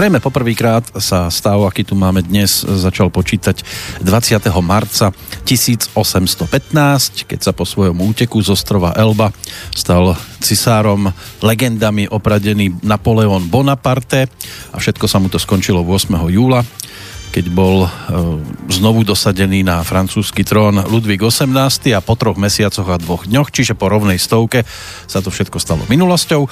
Zrejme poprvýkrát sa stav, aký tu máme dnes, začal počítať 20. marca 1815, keď sa po svojom úteku z ostrova Elba stal cisárom legendami opradený Napoleon Bonaparte a všetko sa mu to skončilo 8. júla keď bol e, znovu dosadený na francúzsky trón Ludvík XVIII a po troch mesiacoch a dvoch dňoch, čiže po rovnej stovke, sa to všetko stalo minulosťou.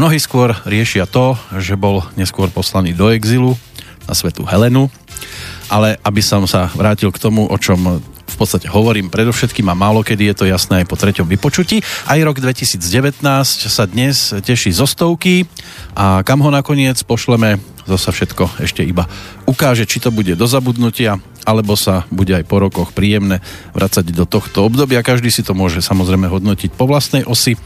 Mnohí skôr riešia to, že bol neskôr poslaný do exilu na svetu Helenu, ale aby som sa vrátil k tomu, o čom v podstate hovorím predovšetkým a málo kedy je to jasné aj po treťom vypočutí. Aj rok 2019 sa dnes teší zo stovky a kam ho nakoniec pošleme, zase všetko ešte iba ukáže, či to bude do zabudnutia, alebo sa bude aj po rokoch príjemné vracať do tohto obdobia. Každý si to môže samozrejme hodnotiť po vlastnej osi.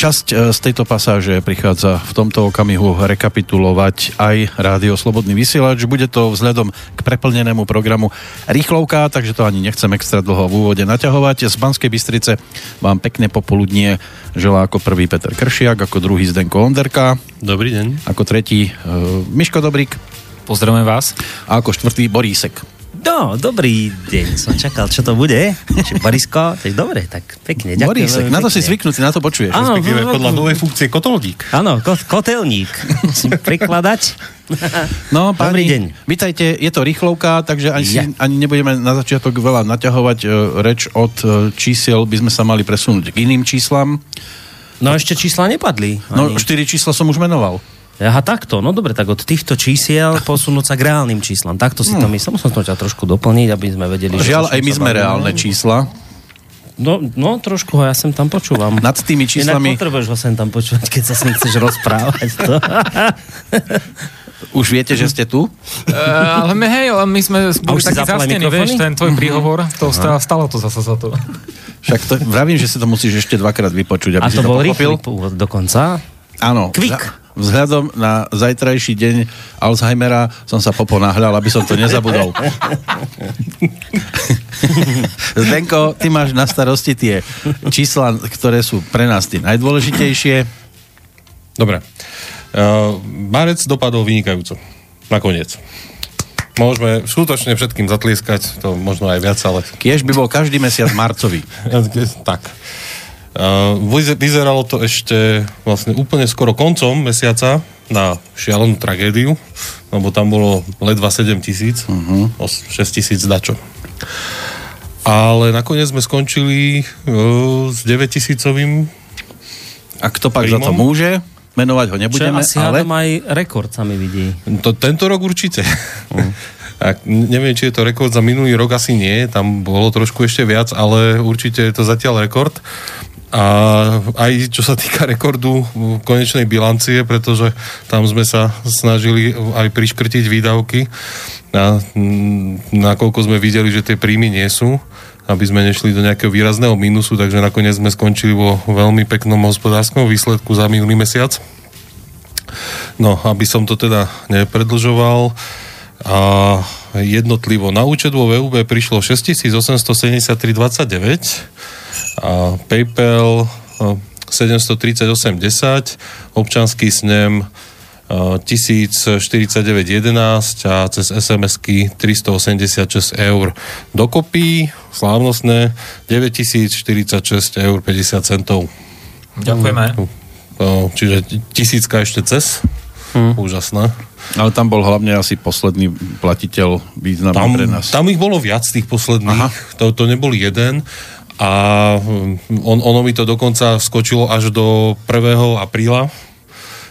Časť e, z tejto pasáže prichádza v tomto okamihu rekapitulovať aj Rádio Slobodný vysielač. Bude to vzhľadom k preplnenému programu rýchlovka, takže to ani nechcem extra dlho v úvode naťahovať. Z Banskej Bystrice vám pekne popoludnie želá ako prvý Peter Kršiak, ako druhý Zdenko Onderka. Dobrý deň. Ako tretí uh, Miško Dobrík. Pozdravujem vás. A ako štvrtý Borísek. No, dobrý deň. Som čakal, čo to bude. Či Borisko, tak dobre, tak pekne. Ďakujem Borisek, na to si zvyknutý, na to počuješ. Áno, respektíve podľa novej funkcie kotolník. Áno, ko- kotelník. Musím prikladať. No, Dobrý páni, deň. vítajte, je to rýchlovka, takže ani, Ja. si, ani nebudeme na začiatok veľa naťahovať e, reč od e, čísiel, by sme sa mali presunúť k iným číslam. No ešte čísla nepadli. No, Ani. štyri čísla som už menoval. Aha, takto. No dobre, tak od týchto čísiel posunúť sa k reálnym číslam. Takto si to myslím. Musím to ťa trošku doplniť, aby sme vedeli. že Žiaľ, aj my sme reálne čísla. No, no, trošku ho ja sem tam počúvam. Nad tými číslami Inak potrebuješ ho sem tam počúvať, keď sa s ním chceš rozprávať. To. už viete, že ste tu. Uh, ale my, hej, ale my sme boli takí zasnení, vieš, ten tvoj príhovor, to stá, stalo to zase za to. Však to, vravím, že si to musíš ešte dvakrát vypočuť, aby A si to to bol pochopil. rýchly dokonca. Áno. Kvik. vzhľa- Vzhľadom na zajtrajší deň Alzheimera som sa poponáhľal, aby som to nezabudol. Zdenko, ty máš na starosti tie čísla, ktoré sú pre nás tie najdôležitejšie. Dobre. Uh, marec dopadol vynikajúco. Nakoniec. Môžeme skutočne všetkým zatlieskať, to možno aj viac, ale Kiež by bol každý mesiac marcový. tak. Vyze- vyzeralo to ešte vlastne úplne skoro koncom mesiaca na šialenú tragédiu, lebo tam bolo ledva 7 tisíc, uh-huh. 6 tisíc dačo. Ale nakoniec sme skončili uh, s 9 tisícovým A kto pak za to Príjmom? môže? Menovať ho Čo nebudeme, asi ale... aj rekord sa mi vidí. To, tento rok určite. A neviem, či je to rekord za minulý rok, asi nie, tam bolo trošku ešte viac, ale určite je to zatiaľ rekord. A aj čo sa týka rekordu konečnej bilancie, pretože tam sme sa snažili aj priškrtiť výdavky, a, nakoľko sme videli, že tie príjmy nie sú, aby sme nešli do nejakého výrazného mínusu, takže nakoniec sme skončili vo veľmi peknom hospodárskom výsledku za minulý mesiac. No, aby som to teda nepredlžoval, a jednotlivo na účet vo VUB prišlo 6873,29 a PayPal e, 738,10 občanský snem e, 1049,11 a cez SMS-ky 386 eur. Dokopy slávnostné 9046 eur 50 centov. Ďakujeme. E, Čiže tisícka ešte cez. Úžasné. Ale tam bol hlavne asi posledný platiteľ významný Tam, pre nás. tam ich bolo viac tých posledných, to, to nebol jeden a hm, on, ono mi to dokonca skočilo až do 1. apríla,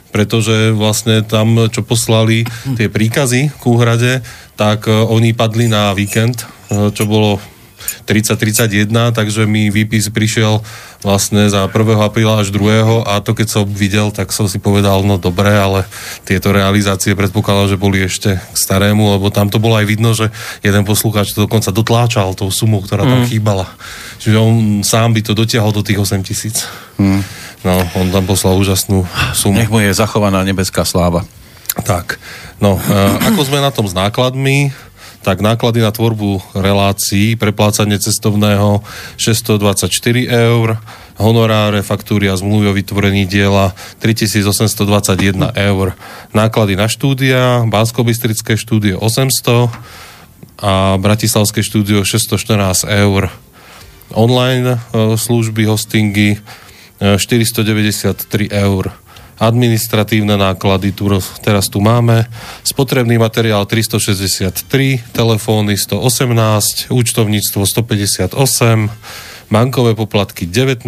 pretože vlastne tam, čo poslali tie príkazy k úhrade, tak e, oni padli na víkend, e, čo bolo 30-31, takže mi výpis prišiel vlastne za 1. apríla až 2. a to keď som videl, tak som si povedal, no dobre, ale tieto realizácie predpokladal, že boli ešte k starému, lebo tam to bolo aj vidno, že jeden poslucháč to dokonca dotláčal tou sumou, ktorá tam chýbala. Čiže on sám by to dotiahol do tých 8 tisíc. No, on tam poslal úžasnú sumu. Nech mu je zachovaná nebeská sláva. Tak, no, e, ako sme na tom s nákladmi, tak náklady na tvorbu relácií, preplácanie cestovného 624 eur, honoráre, faktúry a zmluvy o vytvorení diela 3821 eur. Náklady na štúdia, bansko štúdio 800 a Bratislavské štúdio 614 eur. Online e, služby, hostingy 493 e, eur administratívne náklady, tu, teraz tu máme, spotrebný materiál 363, telefóny 118, účtovníctvo 158, bankové poplatky 19,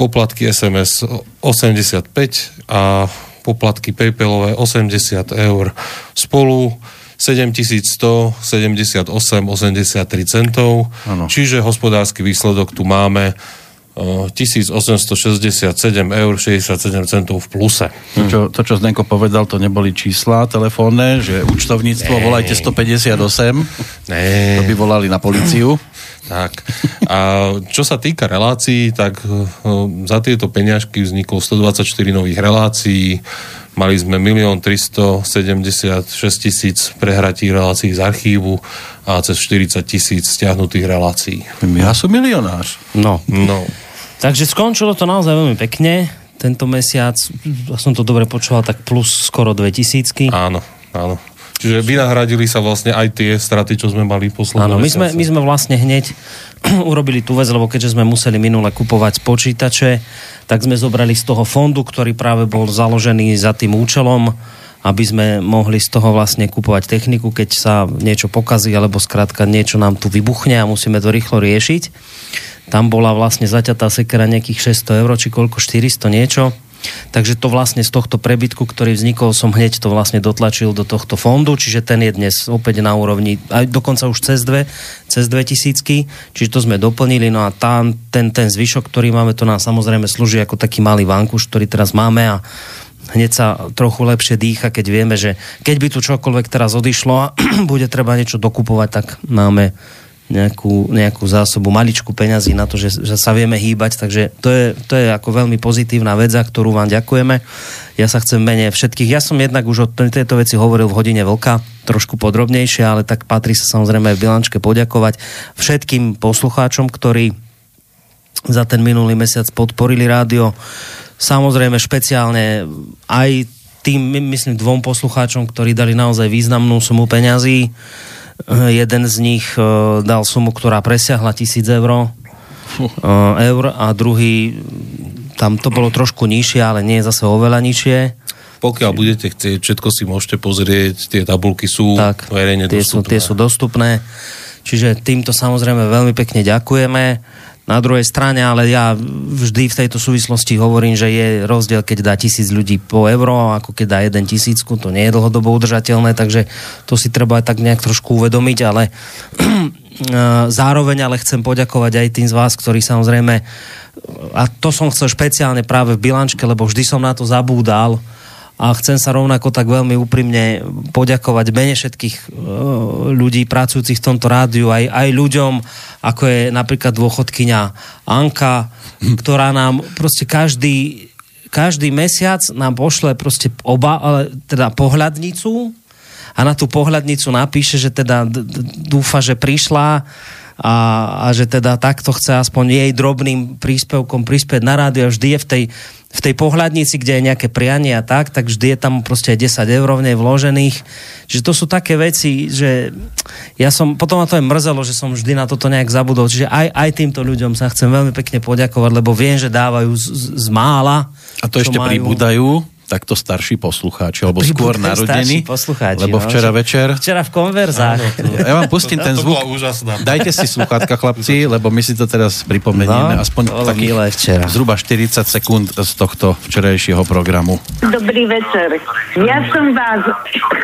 poplatky SMS 85 a poplatky PayPalové 80 eur. Spolu 7178,83 centov. Ano. Čiže hospodársky výsledok tu máme 1867 eur 67 centov v pluse. To, čo, to, čo Zdenko povedal, to neboli čísla telefónne, že účtovníctvo nee. volajte 158. Nee. To by volali na policiu. Tak. A čo sa týka relácií, tak za tieto peňažky vzniklo 124 nových relácií, Mali sme 1 376 tisíc prehratí relácií z archívu a cez 40 tisíc stiahnutých relácií. Ja som milionář. No. no. Takže skončilo to naozaj veľmi pekne. Tento mesiac, ja som to dobre počúval, tak plus skoro 2000. Áno, áno. Čiže vynahradili sa vlastne aj tie straty, čo sme mali posledné Áno, my sme, my sme vlastne hneď urobili tú vec, lebo keďže sme museli minule kupovať počítače, tak sme zobrali z toho fondu, ktorý práve bol založený za tým účelom, aby sme mohli z toho vlastne kupovať techniku, keď sa niečo pokazí, alebo skrátka niečo nám tu vybuchne a musíme to rýchlo riešiť. Tam bola vlastne zaťatá sekera nejakých 600 eur, či koľko, 400 niečo. Takže to vlastne z tohto prebytku, ktorý vznikol, som hneď to vlastne dotlačil do tohto fondu, čiže ten je dnes opäť na úrovni, aj dokonca už cez dve, cez dve tisícky, čiže to sme doplnili, no a tam ten, ten zvyšok, ktorý máme, to nám samozrejme slúži ako taký malý vankuš, ktorý teraz máme a hneď sa trochu lepšie dýcha, keď vieme, že keď by tu čokoľvek teraz odišlo a bude treba niečo dokupovať, tak máme nejakú, nejakú zásobu, maličku peňazí na to, že, že sa vieme hýbať, takže to je, to je ako veľmi pozitívna vec, za ktorú vám ďakujeme. Ja sa chcem mene všetkých, ja som jednak už o tejto veci hovoril v hodine veľká, trošku podrobnejšie, ale tak patrí sa samozrejme v bilančke poďakovať všetkým poslucháčom, ktorí za ten minulý mesiac podporili rádio. Samozrejme špeciálne aj tým, myslím, dvom poslucháčom, ktorí dali naozaj významnú sumu peňazí Eh, jeden z nich eh, dal sumu, ktorá presiahla tisíc eur, uh, eur a druhý, tam to bolo trošku nižšie, ale nie je zase oveľa nižšie. Pokiaľ budete chcieť, všetko si môžete pozrieť, tie tabulky sú tak, verejne tie dostupné. Sú, tie sú dostupné. Čiže týmto samozrejme veľmi pekne ďakujeme. Na druhej strane, ale ja vždy v tejto súvislosti hovorím, že je rozdiel, keď dá tisíc ľudí po euro, ako keď dá jeden tisícku, to nie je dlhodobo udržateľné, takže to si treba aj tak nejak trošku uvedomiť, ale zároveň ale chcem poďakovať aj tým z vás, ktorí samozrejme, a to som chcel špeciálne práve v bilančke, lebo vždy som na to zabúdal, a chcem sa rovnako tak veľmi úprimne poďakovať mene všetkých e, ľudí pracujúcich v tomto rádiu, aj, aj ľuďom, ako je napríklad dôchodkyňa Anka, ktorá nám proste každý, každý mesiac nám pošle proste oba, ale teda pohľadnicu a na tú pohľadnicu napíše, že teda dúfa, že prišla a, a že teda takto chce aspoň jej drobným príspevkom prispieť na rádio. Vždy je v tej v tej pohľadnici, kde je nejaké prianie a tak, tak vždy je tam proste 10 eur v nej vložených. Čiže to sú také veci, že ja som, potom ma to aj mrzelo, že som vždy na toto nejak zabudol. Čiže aj, aj týmto ľuďom sa chcem veľmi pekne poďakovať, lebo viem, že dávajú z, z mála. A to ešte majú... pribúdajú takto starší poslucháči, alebo skôr narodení. Lebo no, včera večer... Včera v konverzách. Áno, ja vám pustím ten zvuk. Dajte si sluchátka, chlapci, lebo my si to teraz pripomenieme. No, aspoň včera. zhruba 40 sekúnd z tohto včerajšieho programu. Dobrý večer. Ja som vás,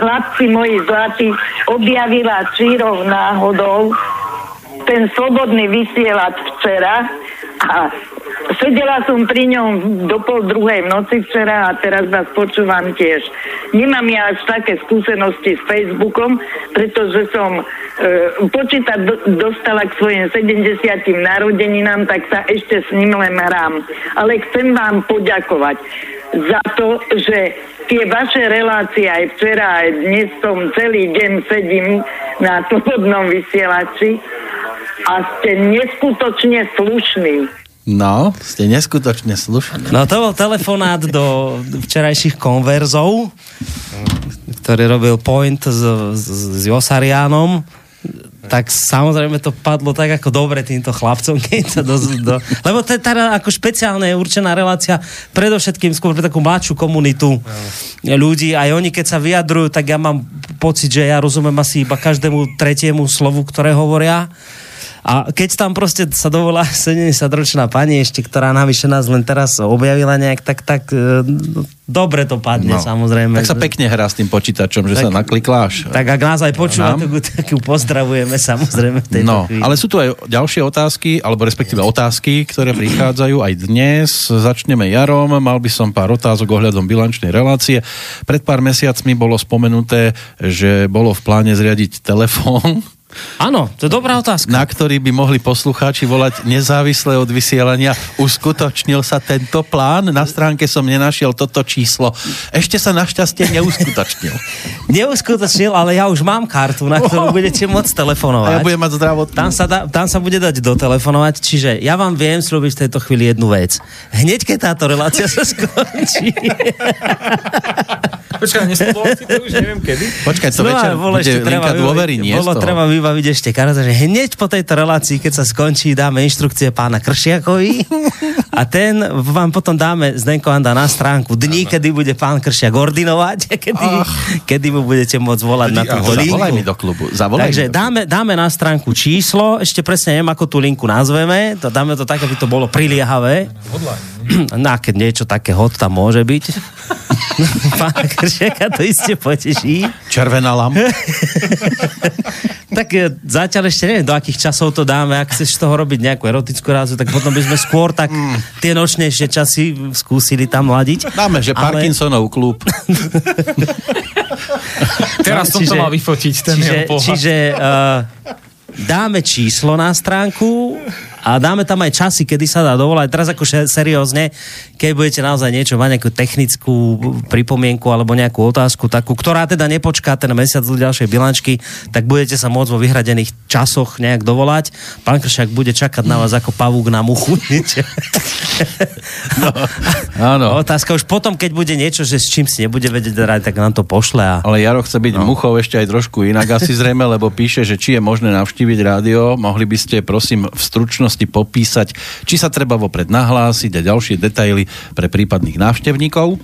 chlapci moji zlatí, objavila čírov náhodou ten slobodný vysielač včera a sedela som pri ňom do pol druhej v noci včera a teraz vás počúvam tiež. Nemám ja až také skúsenosti s Facebookom, pretože som e, počítať do, dostala k svojim 70. narodeninám, tak sa ešte s ním len hrám. Ale chcem vám poďakovať za to, že tie vaše relácie aj včera, aj dnes som celý deň sedím na slobodnom vysielači a ste neskutočne slušní. No, ste neskutočne slušní. No to bol telefonát do včerajších konverzov, ktorý robil Point s, s, s Josarianom. Tak samozrejme to padlo tak ako dobre týmto chlapcom, keď sa do, do, lebo to je teda ako špeciálne určená relácia predovšetkým skôr pre takú mladšiu komunitu ľudí, aj oni keď sa vyjadrujú, tak ja mám pocit, že ja rozumiem asi iba každému tretiemu slovu, ktoré hovoria a keď tam proste sa dovolá 70-ročná pani ešte, ktorá navyše nás len teraz objavila nejak, tak, tak e, dobre to padne, no. samozrejme. Tak sa pekne hrá s tým počítačom, že tak, sa naklikláš. Tak ak nás aj počúva, tak, tak ju pozdravujeme samozrejme tejto No, chvíli. ale sú tu aj ďalšie otázky, alebo respektíve otázky, ktoré prichádzajú aj dnes. Začneme jarom, mal by som pár otázok ohľadom bilančnej relácie. Pred pár mesiacmi bolo spomenuté, že bolo v pláne zriadiť telefón Áno, to je dobrá otázka. Na ktorý by mohli poslucháči volať nezávisle od vysielania. Uskutočnil sa tento plán? Na stránke som nenašiel toto číslo. Ešte sa našťastie neuskutočnil. Neuskutočnil, ale ja už mám kartu, na ktorú budete môcť telefonovať. A ja budem mať zdravotnú. Tam sa, da, tam sa bude dať dotelefonovať, čiže ja vám viem slúbiť v tejto chvíli jednu vec. Hneď, keď táto relácia sa skončí. Počkaj, nesľuboval si to už neviem kedy. Počkaj, to večer bolo bude ešte linka dôvery, nie Bolo treba vybaviť ešte karta, že hneď po tejto relácii, keď sa skončí, dáme inštrukcie pána Kršiakovi a ten vám potom dáme Zdenko Anda na stránku dní, kedy bude pán Kršiak ordinovať a kedy, kedy mu budete môcť volať na tú Zavolaj mi linku. do klubu. Zavolaj Takže dáme, dáme na stránku číslo, ešte presne neviem, ako tú linku nazveme, to dáme to tak, aby to bolo priliehavé. No a keď niečo také hot tam môže byť. Pána Kršiaka to iste poteší. Červená lampa. Tak e, zatiaľ ešte neviem, do akých časov to dáme. Ak chceš z toho robiť nejakú erotickú rázu, tak potom by sme skôr tak tie nočnejšie časy skúsili tam ladiť. Dáme, že Ale- Parkinsonov klub. Teraz som to mal vyfotiť, ten Čiže, jeho pohľad. čiže uh, dáme číslo na stránku a dáme tam aj časy, kedy sa dá dovolať. Teraz ako seriózne, keď budete naozaj niečo mať nejakú technickú pripomienku alebo nejakú otázku takú, ktorá teda nepočká ten mesiac do ďalšej bilančky, tak budete sa môcť vo vyhradených časoch nejak dovolať. Pán Kršak bude čakať na vás ako pavúk na muchu. no, áno. Otázka už potom, keď bude niečo, že s čím si nebude vedieť rať, tak nám to pošle a Ale Jaro chce byť no. muchou ešte aj trošku inak asi zrejme, lebo píše, že či je možné navštíviť rádio. Mohli by ste prosím v stručnosti popísať, či sa treba vopred nahlásiť a ďalšie detaily pre prípadných návštevníkov.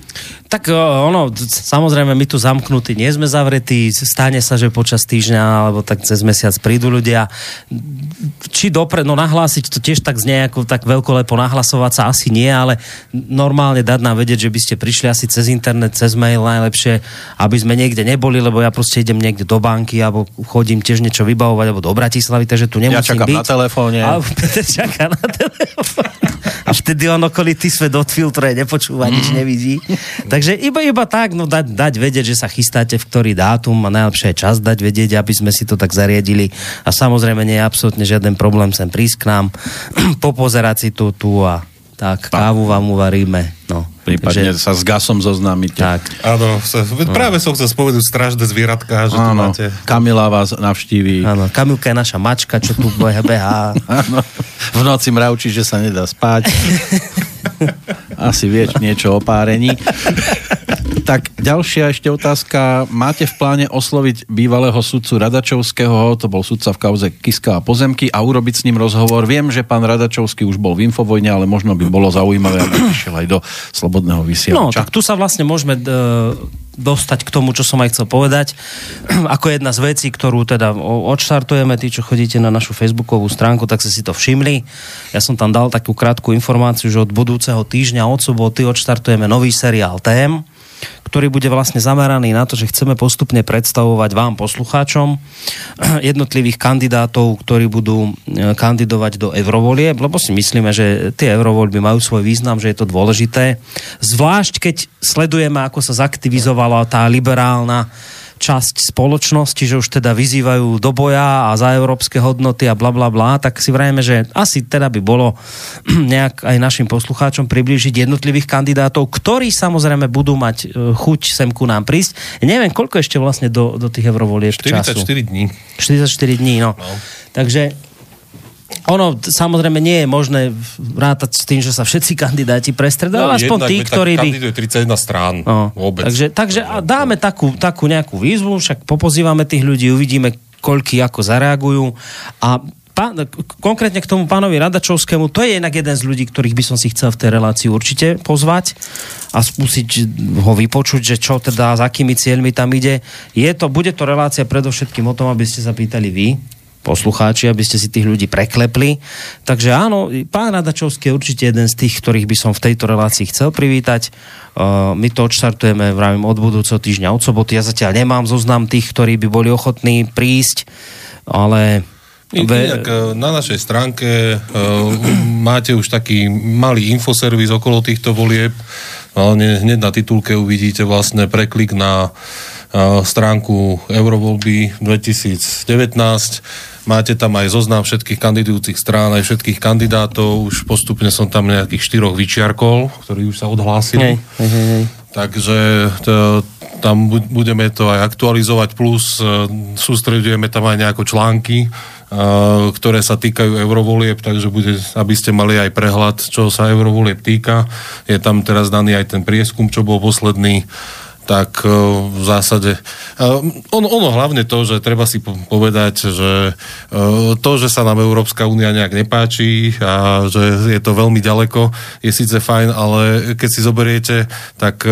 Tak o, ono, samozrejme, my tu zamknutí nie sme zavretí, stane sa, že počas týždňa alebo tak cez mesiac prídu ľudia. Či dopre, no nahlásiť to tiež tak znie ako tak veľkolepo nahlasovať sa asi nie, ale normálne dať nám vedieť, že by ste prišli asi cez internet, cez mail najlepšie, aby sme niekde neboli, lebo ja proste idem niekde do banky alebo chodím tiež niečo vybavovať alebo do Bratislavy, takže tu nemusím čakám byť. na telefóne. A Peter čaká na telefón. A vtedy on okolitý svet odfiltruje, nepočúva, nič nevidí. Takže iba, iba tak, no dať, dať vedieť, že sa chystáte v ktorý dátum a najlepšie je čas dať vedieť, aby sme si to tak zariadili. A samozrejme nie je absolútne žiaden problém sem prísť k nám, popozerať si to tu a tak, kávu vám uvaríme. No. Prípadne Takže- sa s gasom zoznámite. tak. Áno, sa, práve som chcel spomenúť strážne zvieratka, že tu Áno, máte. Kamila vás navštíví. Áno, Kamilka je naša mačka, čo tu beha. Áno. V noci mravčí, že sa nedá spať. Asi vieš niečo o párení. Tak ďalšia ešte otázka. Máte v pláne osloviť bývalého sudcu Radačovského, to bol sudca v kauze Kiska a pozemky a urobiť s ním rozhovor. Viem, že pán Radačovský už bol v Infovojne, ale možno by bolo zaujímavé, aby išiel aj do Slobodného No, vysielača. tak tu sa vlastne môžeme e, dostať k tomu, čo som aj chcel povedať. Ako jedna z vecí, ktorú teda odštartujeme, tí, čo chodíte na našu facebookovú stránku, tak ste si to všimli. Ja som tam dal takú krátku informáciu, že od budúceho týždňa od soboty odštartujeme nový seriál tém, ktorý bude vlastne zameraný na to, že chceme postupne predstavovať vám, poslucháčom, jednotlivých kandidátov, ktorí budú e, kandidovať do eurovolieb, lebo si myslíme, že tie eurovoľby majú svoj význam, že je to dôležité. Zvlášť, keď sledujeme, ako sa zaktivizovala tá liberálna časť spoločnosti, že už teda vyzývajú do boja a za európske hodnoty a bla bla bla, tak si vrajeme, že asi teda by bolo nejak aj našim poslucháčom priblížiť jednotlivých kandidátov, ktorí samozrejme budú mať e, chuť sem ku nám prísť. Neviem, koľko ešte vlastne do, do tých eurovolieb 44 času. dní. 44 dní, no. no. Takže Ono samozrejme nie je možné rátať s tým, že sa všetci kandidáti prestredajú, aspoň No, jednak, tí, ktorí by... Kandiduje 31 strán. No, Vôbec. takže, takže a dáme takú, takú nejakú výzvu, však popozývame tých ľudí, uvidíme, koľky ako zareagujú a pán, konkrétne k tomu pánovi Radačovskému, to je jednak jeden z ľudí, ktorých by som si chcel v tej relácii určite pozvať a skúsiť ho vypočuť, že čo teda, s akými cieľmi tam ide. Je to, bude to relácia predovšetkým o tom, aby ste sa pýtali vy, poslucháči, aby ste si tých ľudí preklepli. Takže áno, pán Radačovský je určite jeden z tých, ktorých by som v tejto relácii chcel privítať. Uh, my to odštartujeme, vravím, od budúceho týždňa, od soboty. Ja zatiaľ nemám zoznam tých, ktorí by boli ochotní prísť, ale... Inak e, na našej stránke uh, máte už taký malý infoservis okolo týchto volieb. Ale hneď na titulke uvidíte vlastne preklik na uh, stránku Eurovolby 2019. Máte tam aj zoznam všetkých kandidujúcich strán, aj všetkých kandidátov. Už postupne som tam nejakých štyroch vyčiarkol, ktorí už sa odhlásili. Hej, hej, hej. Takže to, tam bu- budeme to aj aktualizovať, plus e, sústredujeme tam aj nejako články, e, ktoré sa týkajú eurovolieb, takže bude, aby ste mali aj prehľad, čo sa eurovolieb týka. Je tam teraz daný aj ten prieskum, čo bol posledný tak e, v zásade e, ono, ono hlavne to, že treba si po- povedať, že e, to, že sa nám Európska únia nejak nepáči a že je to veľmi ďaleko, je síce fajn, ale keď si zoberiete, tak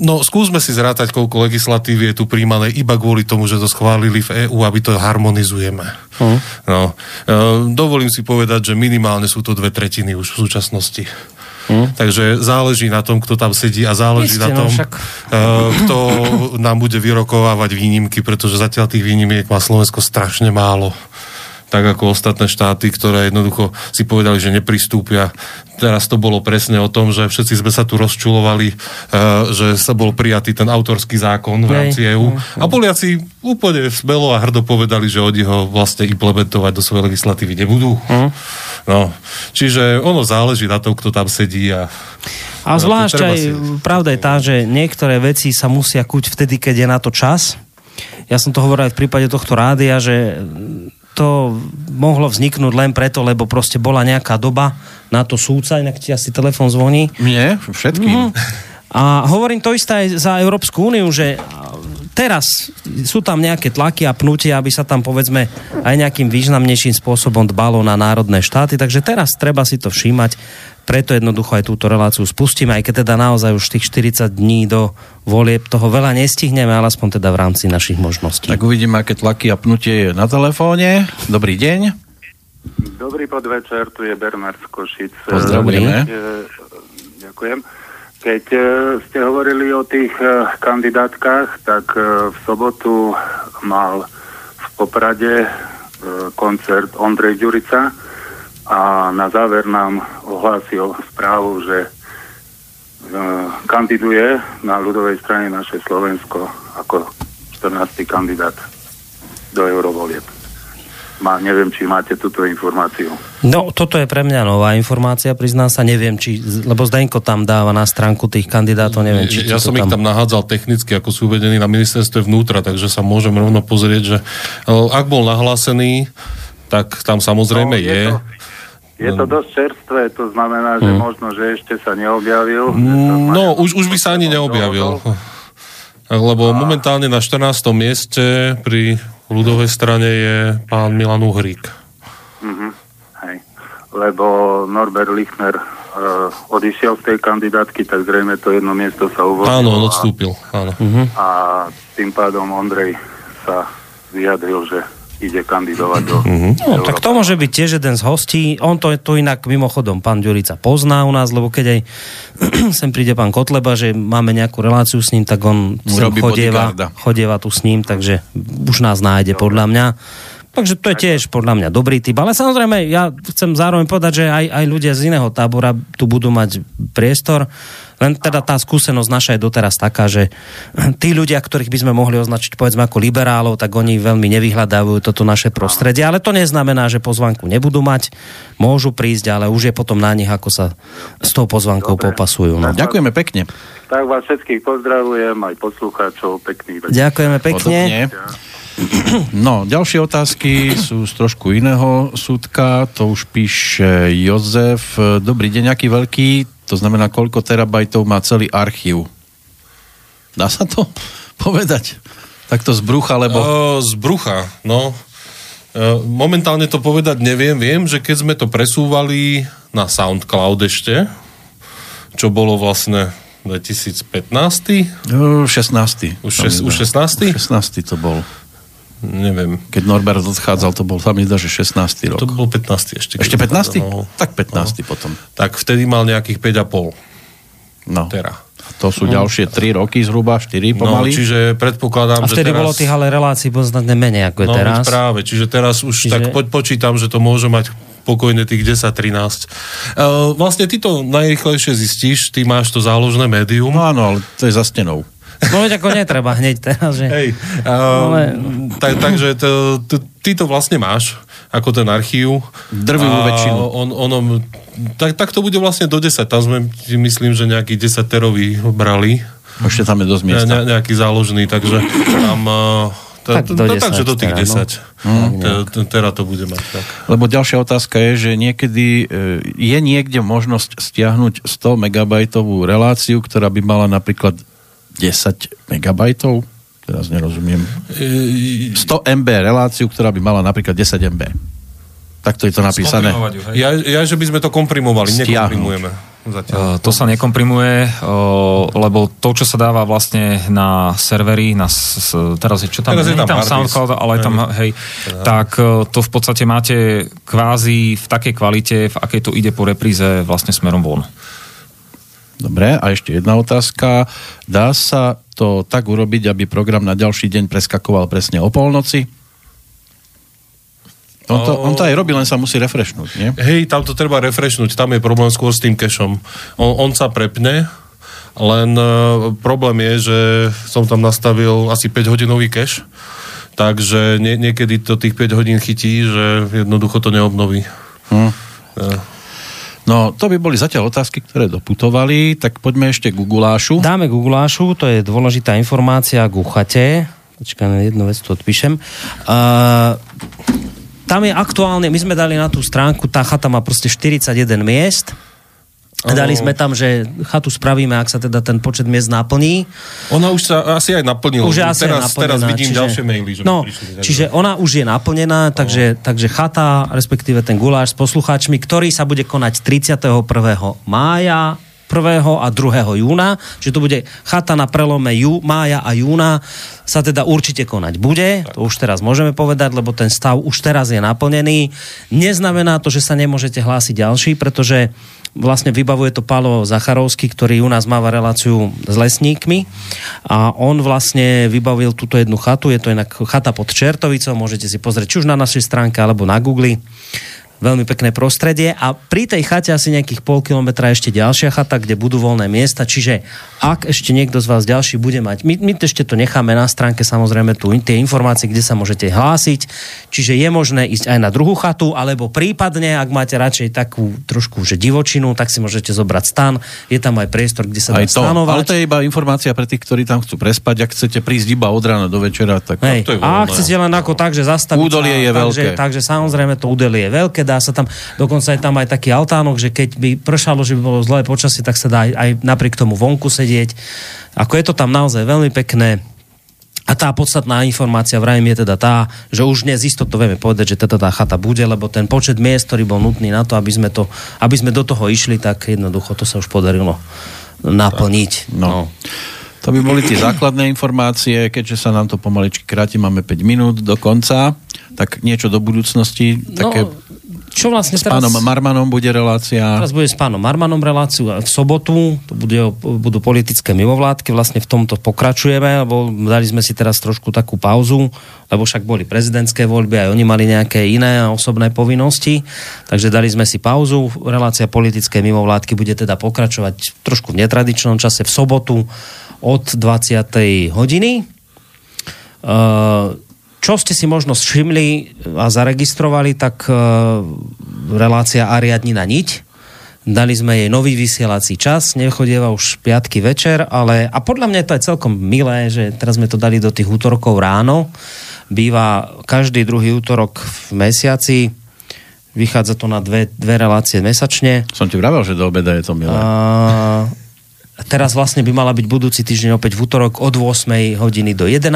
no skúsme si zrátať, koľko legislatívy je tu príjmané iba kvôli tomu, že to schválili v EÚ, aby to harmonizujeme. Hm. No, dovolím si povedať, že minimálne sú to dve tretiny už v súčasnosti. Takže záleží na tom, kto tam sedí a záleží Isté, na no tom, však. uh, kto nám bude vyrokovávať výnimky, pretože zatiaľ tých výnimiek má Slovensko strašne málo tak ako ostatné štáty, ktoré jednoducho si povedali, že nepristúpia. Teraz to bolo presne o tom, že všetci sme sa tu rozčulovali, uh, že sa bol prijatý ten autorský zákon v rámci EÚ. A Poliaci úplne smelo a hrdo povedali, že oni ho vlastne implementovať do svojej legislatívy nebudú. No, čiže ono záleží na tom, kto tam sedí a A No, to zvlášť aj, si- pravda je tá, že niektoré veci sa musia kuť vtedy, keď je na to čas. Ja som to hovoril aj v prípade tohto rádia, že to mohlo vzniknúť len preto, lebo proste bola nejaká doba na to súca, inak ti asi telefon zvoní. Mne? Všetkým? A hovorím to isté aj za Európsku úniu, že teraz sú tam nejaké tlaky a pnutia, aby sa tam povedzme aj nejakým významnejším spôsobom dbalo na národné štáty, takže teraz treba si to všímať, preto jednoducho aj túto reláciu spustíme, aj keď teda naozaj už tých 40 dní do volieb toho veľa nestihneme, ale aspoň teda v rámci našich možností. Tak uvidíme, aké tlaky a pnutie je na telefóne. Dobrý deň. Dobrý podvečer, tu je Bernard z Košic. Pozdravujeme. E, Ďakujem. Keď e, ste hovorili o tých e, kandidátkach, tak e, v sobotu mal v Poprade e, koncert Ondrej Ďurica a na záver nám ohlásil správu, že e, kandiduje na ľudovej strane naše Slovensko ako 14. kandidát do eurovolieb. Má, neviem, či máte túto informáciu. No, toto je pre mňa nová informácia, priznám sa, neviem, či, lebo Zdenko tam dáva na stránku tých kandidátov, neviem, či ja to som ich tam nahádzal technicky, ako sú uvedení na ministerstve vnútra, takže sa môžem rovno pozrieť, že e, ak bol nahlásený, tak tam samozrejme No, je. je to- Je to dosť čerstvé, to znamená, že možno, že ešte sa neobjavil. Mm, No, už, už by sa ani neobjavil. Lebo momentálne na 14. mieste pri ľudovej strane je pán Milan Uhrík. Mhm, hej. Lebo Norbert Lichner uh, odišiel z tej kandidátky, tak zrejme to jedno miesto sa uvoľnilo. Áno, on a- odstúpil. Áno. A tým pádom Ondrej sa vyjadril, že ide kandidovať do No, tak to môže byť tiež jeden z hostí. On to, to inak mimochodom pán Ďurica pozná u nás, lebo keď aj sem príde pán Kotleba, že máme nejakú reláciu s ním, tak on chodieva, chodieva tu s ním, takže už nás nájde podľa mňa. Takže to je tiež podľa mňa dobrý typ. Ale samozrejme, ja chcem zároveň povedať, že aj, aj ľudia z iného tábora tu budú mať priestor. Len teda tá skúsenosť naša je doteraz taká, že tí ľudia, ktorých by sme mohli označiť povedzme ako liberálov, tak oni veľmi nevyhľadávajú toto naše prostredie. Ale to neznamená, že pozvanku nebudú mať. Môžu prísť, ale už je potom na nich, ako sa s tou pozvankou Dobre. popasujú. No. Ďakujeme pekne. Tak vás všetkých pozdravujem, aj poslucháčov, pekný večer. Ďakujeme pekne. Podobne. No, ďalšie otázky sú z trošku iného súdka. To už píše Jozef. Dobrý deň, aký veľký, to znamená, koľko terabajtov má celý archív? Dá sa to povedať? Takto z brucha, lebo... Uh, z brucha, no. Uh, momentálne to povedať neviem. Viem, že keď sme to presúvali na SoundCloud ešte, čo bolo vlastne 2015. Uh, 16. Už, šes, už 16. 16. to bol. Neviem. Keď Norbert odchádzal, to bol, sa mi zdá, že 16. rok. To bol 15. ešte. Ešte 15? No, Tak 15. potom. tak vtedy mal nejakých 5,5 No. tera. To sú ďalšie 3 roky zhruba, 4 No, pomaly. čiže predpokladám, A vtedy že teraz... bolo tých ale relácií podstatne menej ako je No, teraz. veď práve, čiže teraz už Čiže- tak po, počítam, že to môže mať pokojne tých 10-13. Uh, vlastne ty to najrychlejšie zistíš, ty máš to záložné médium. No áno, ale to je za stenou. No veď ako netreba hneď teraz, že... Hej, uh, Ale- tak, takže to, to, ty to vlastne máš, ako ten archív. Drvivú väčšinu. On, ono, tak, tak to bude vlastne do 10. Tam sme, si myslím, že nejaký 10 terový brali. Ešte tam je dosť miesta. Ne, nejaký záložný, takže tam... Uh, Tak do 10 takže do tých teda, 10. No. Te- Teraz to bude mať tak. Lebo ďalšia otázka je, že niekedy e, je niekde možnosť stiahnuť 100 megabajtovú reláciu, ktorá by mala napríklad 10 megabajtov? Teraz nerozumiem. 100 MB reláciu, ktorá by mala napríklad 10 MB. Takto je to napísané. Ja, ja, že by sme to komprimovali, Stiahnuť. nekomprimujeme. Zatiaľ. to sa nekomprimuje, uh, lebo to, čo sa dáva vlastne na servery, na teraz je čo tam, Teraz je tam tam. SoundCloud, ale je tam, hej, tak uh, to v podstate máte kvázi v takej kvalite, v akej to ide po repríze vlastne smerom von. Dobre, a ešte jedna otázka. Dá sa to tak urobiť, aby program na ďalší deň preskakoval presne o polnoci? On to, on to aj robí, len sa musí refreshnúť, nie? Hej, tam to treba refreshnúť, tam je problém skôr s tým cachom. On, on sa prepne, len uh, problém je, že som tam nastavil asi 5 hodinový cache, takže nie, niekedy to tých 5 hodín chytí, že jednoducho to neobnoví. Hm. Uh, No, to by boli zatiaľ otázky, ktoré doputovali, tak poďme ešte k Gugulášu. Dáme Googleášu, to je dôležitá informácia k uchate. Počkaj, na jednu vec tu odpíšem. Uh, tam je aktuálne, my sme dali na tú stránku, tá chata má proste 41 miest. Dali sme tam, že chatu spravíme, ak sa teda ten počet miest naplní. ona už sa asi aj naplnila. Už asi teraz, naplnená. teraz vidím čiže, ďalšie maily. Že no, prišli, takže- čiže ona už je naplnená, takže, takže chata, respektíve ten guláš s poslucháčmi, ktorý sa bude konať 31. mája, 1. a 2. júna, čiže to bude chata na prelome jú, mája a júna sa teda určite konať bude, to už teraz môžeme povedať, lebo ten stav už teraz je naplnený. Neznamená to, že sa nemôžete hlásiť ďalší, pretože vlastne vybavuje to Pálo Zacharovský, ktorý u nás máva reláciu s lesníkmi a on vlastne vybavil túto jednu chatu, je to inak chata pod Čertovicou, môžete si pozrieť či už na našej stránke alebo na Google veľmi pekné prostredie a pri tej chate asi nejakých pol kilometra ešte ďalšia chata, kde budú voľné miesta, čiže ak ešte niekto z vás ďalší bude mať, my, my ešte to necháme na stránke samozrejme tu tie informácie, kde sa môžete hlásiť, čiže je možné ísť aj na druhú chatu, alebo prípadne, ak máte radšej takú trošku že divočinu, tak si môžete zobrať stan, je tam aj priestor, kde sa dá Aj to, stanovať. ale to je iba informácia pre tých, ktorí tam chcú prespať. Ak chcete prísť iba od rána do večera, tak... Hej, to je a ak voľné. chcete len ako tak, že zastaviť Údolie sa, je takže, veľké. Takže samozrejme to údolie je veľké, dá sa tam, dokonca je tam aj taký altánok, že keď by pršalo, že by bolo zlé počasie, tak sa dá aj, aj napriek tomu vonku sedieť. Ako je to tam naozaj veľmi pekné. A tá podstatná informácia vrajím je teda tá, že už dnes isto to vieme povedať, že teda tá chata bude, lebo ten počet miest, ktorý bol nutný na to, aby sme, to, aby sme do toho išli, tak jednoducho to sa už podarilo naplniť. No. To by boli tie základné informácie, keďže sa nám to pomaličky kráti, máme 5 minút do konca, tak niečo do budúcnosti, také No, čo vlastne s pánom Marmanom bude relácia. Teraz bude s pánom Marmanom reláciu v sobotu, to bude, budú politické mimovládky, vlastne v tomto pokračujeme, lebo dali sme si teraz trošku takú pauzu, lebo však boli prezidentské voľby, aj oni mali nejaké iné osobné povinnosti, takže dali sme si pauzu, relácia politické mimovládky bude teda pokračovať trošku v netradičnom čase v sobotu od 20. hodiny. Uh, čo ste si možno všimli a zaregistrovali, tak uh, relácia Ariadnina niť. Dali sme jej nový vysielací čas, nechodieva už piatky večer, ale a podľa mňa to je celkom milé, že teraz sme to dali do tých útorkov ráno, býva každý druhý útorok v mesiaci. Vychádza to na dve, dve relácie mesačne. Som ti vravel, že do obeda je to milé. A teraz vlastne by mala byť budúci týždeň opäť v útorok od 8 hodiny do 11.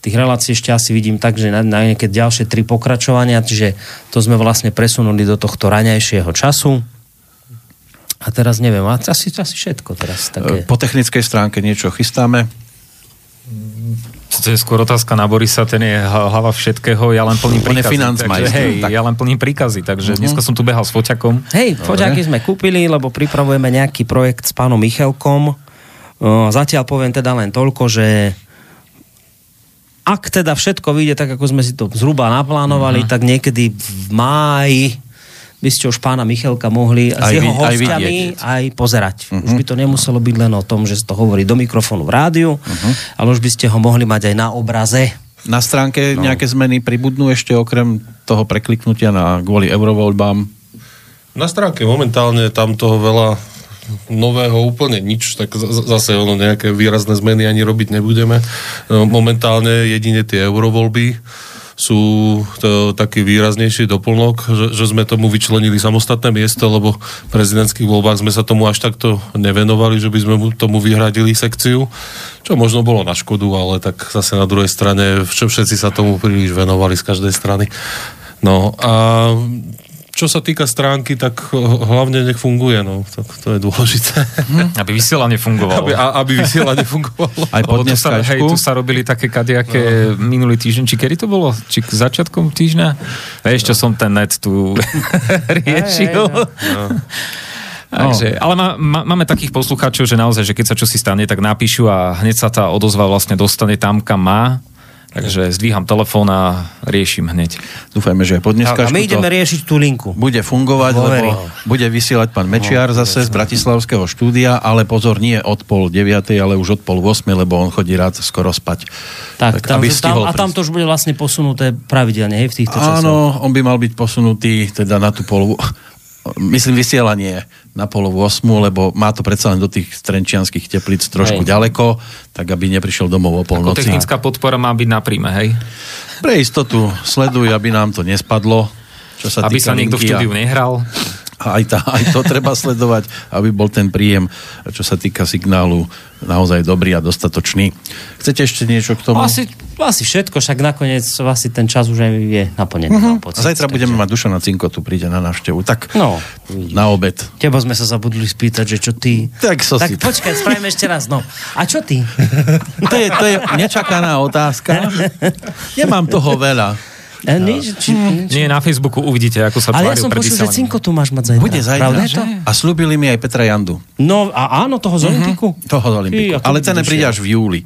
Tých relácií ešte asi vidím tak, že na, na nejaké ďalšie tri pokračovania, čiže to sme vlastne presunuli do tohto raňajšieho času. A teraz neviem, asi, asi všetko teraz. Také. Po technickej stránke niečo chystáme? To je skôr otázka na Borisa, ten je hlava všetkého, ja len plním príkazy. takže, hej, tak. ja len plním príkazy, takže uh-huh. dneska som tu behal s foťakom. Hej, foťaky sme kúpili, lebo pripravujeme nejaký projekt s pánom Michelkom. Zatiaľ poviem teda len toľko, že ak teda všetko vyjde tak, ako sme si to zhruba naplánovali, uh-huh. tak niekedy v máji by ste už pána Michelka mohli Aj s jeho vy- aj hostiami aj, vidieť. pozerať. Uh-huh. Už by to nemuselo byť len o tom, že to hovorí do mikrofónu v rádiu, uh-huh. ale už by ste ho mohli mať aj na obraze. Na stránke no. nejaké zmeny pribudnú ešte okrem toho prekliknutia na kvôli eurovoľbám? Na stránke momentálne tam toho veľa nového úplne nič, tak zase ono nejaké výrazné zmeny ani robiť nebudeme. No, Momentálne jedine tie eurovoľby sú to taký výraznejší doplnok, že, že sme tomu vyčlenili samostatné miesto, lebo v prezidentských voľbách sme sa tomu až takto nevenovali, že by sme mu tomu vyhradili sekciu, čo možno bolo na škodu, ale tak zase na druhej strane vš- všetci sa tomu príliš venovali z každej strany. No a čo sa týka stránky, tak hlavne nech funguje, no. Tak to je dôležité. Aby vysielanie fungovalo. Aby, a, aby vysielanie fungovalo. Aj pod tu sa, hej, tu sa robili také kadejaké minulý týždeň, či kedy to bolo? Či k začiatkom týždňa? Vieš, čo som ten net tu riešil. Takže, ale má, má, máme takých poslucháčov, že naozaj, že keď sa čosi stane, tak napíšu a hneď sa tá odozva vlastne dostane tam, kam má. Takže zdvíham telefón a riešim hneď. Dúfajme, že aj po A, a my ideme to riešiť tú linku. bude fungovať, Dôvery. lebo bude vysielať pán Mečiar zase z Bratislavského štúdia, ale pozor, nie od pol deviatej, ale už od pol 8, lebo on chodí rád skoro spať. Tak, tam, aby tam, a tam to už bude vlastne posunuté pravidelne, hej, v týchto časoch. Áno, on by mal byť posunutý teda na tú polu, myslím vysielanie na polu 8, lebo má to predsa len do tých trenčianských teplíc trošku Hej. ďaleko, tak aby neprišiel domov o Ako polnoci. technická podpora má byť na príjme, hej? Pre istotu sleduj, aby nám to nespadlo. Čo sa Aby sa niekto v štúdiu nehral. A aj, tá, aj to treba sledovať, aby bol ten príjem, čo sa týka signálu, naozaj dobrý a dostatočný. Chcete ešte niečo k tomu? Asi, asi všetko, však nakoniec asi ten čas už aj je naplnený. Pocit. A zajtra Takže- budeme mať Dušana Cinkotu, príde na návštevu. Tak No, na obed. Teba sme sa zabudli spýtať, že čo ty... Tak so tak si- počkaj, spravíme ešte raz, no. A čo ty? To je, to je nečakaná otázka. Nemám toho veľa. E, nič, či, nič. Nie, na Facebooku uvidíte, ako sa Ale ja som počul, že cinko tu máš mať zajtra. Bude zajtra. Pravda to? A slúbili mi aj Petra Jandu. No a áno, toho z Olympiku? Toho z Olympiku. Ale ten príde až v júli.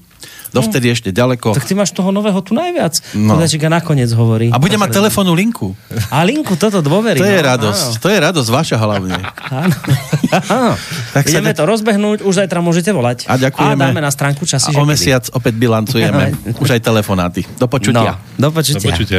Dovtedy ešte ďaleko. Tak ty máš toho nového tu najviac. No. No. Podačík a nakoniec hovorí. A bude mať telefónnu linku. A linku, toto dôvery. To je no, radosť. To je radosť vaša hlavne. Áno. áno. Tak Ideme de- to rozbehnúť, už zajtra môžete volať. A ďakujeme. A dáme na stránku časy, A o mesiac opäť bilancujeme. Už aj telefonáty. Do počutia. No, do počutia. Počujte.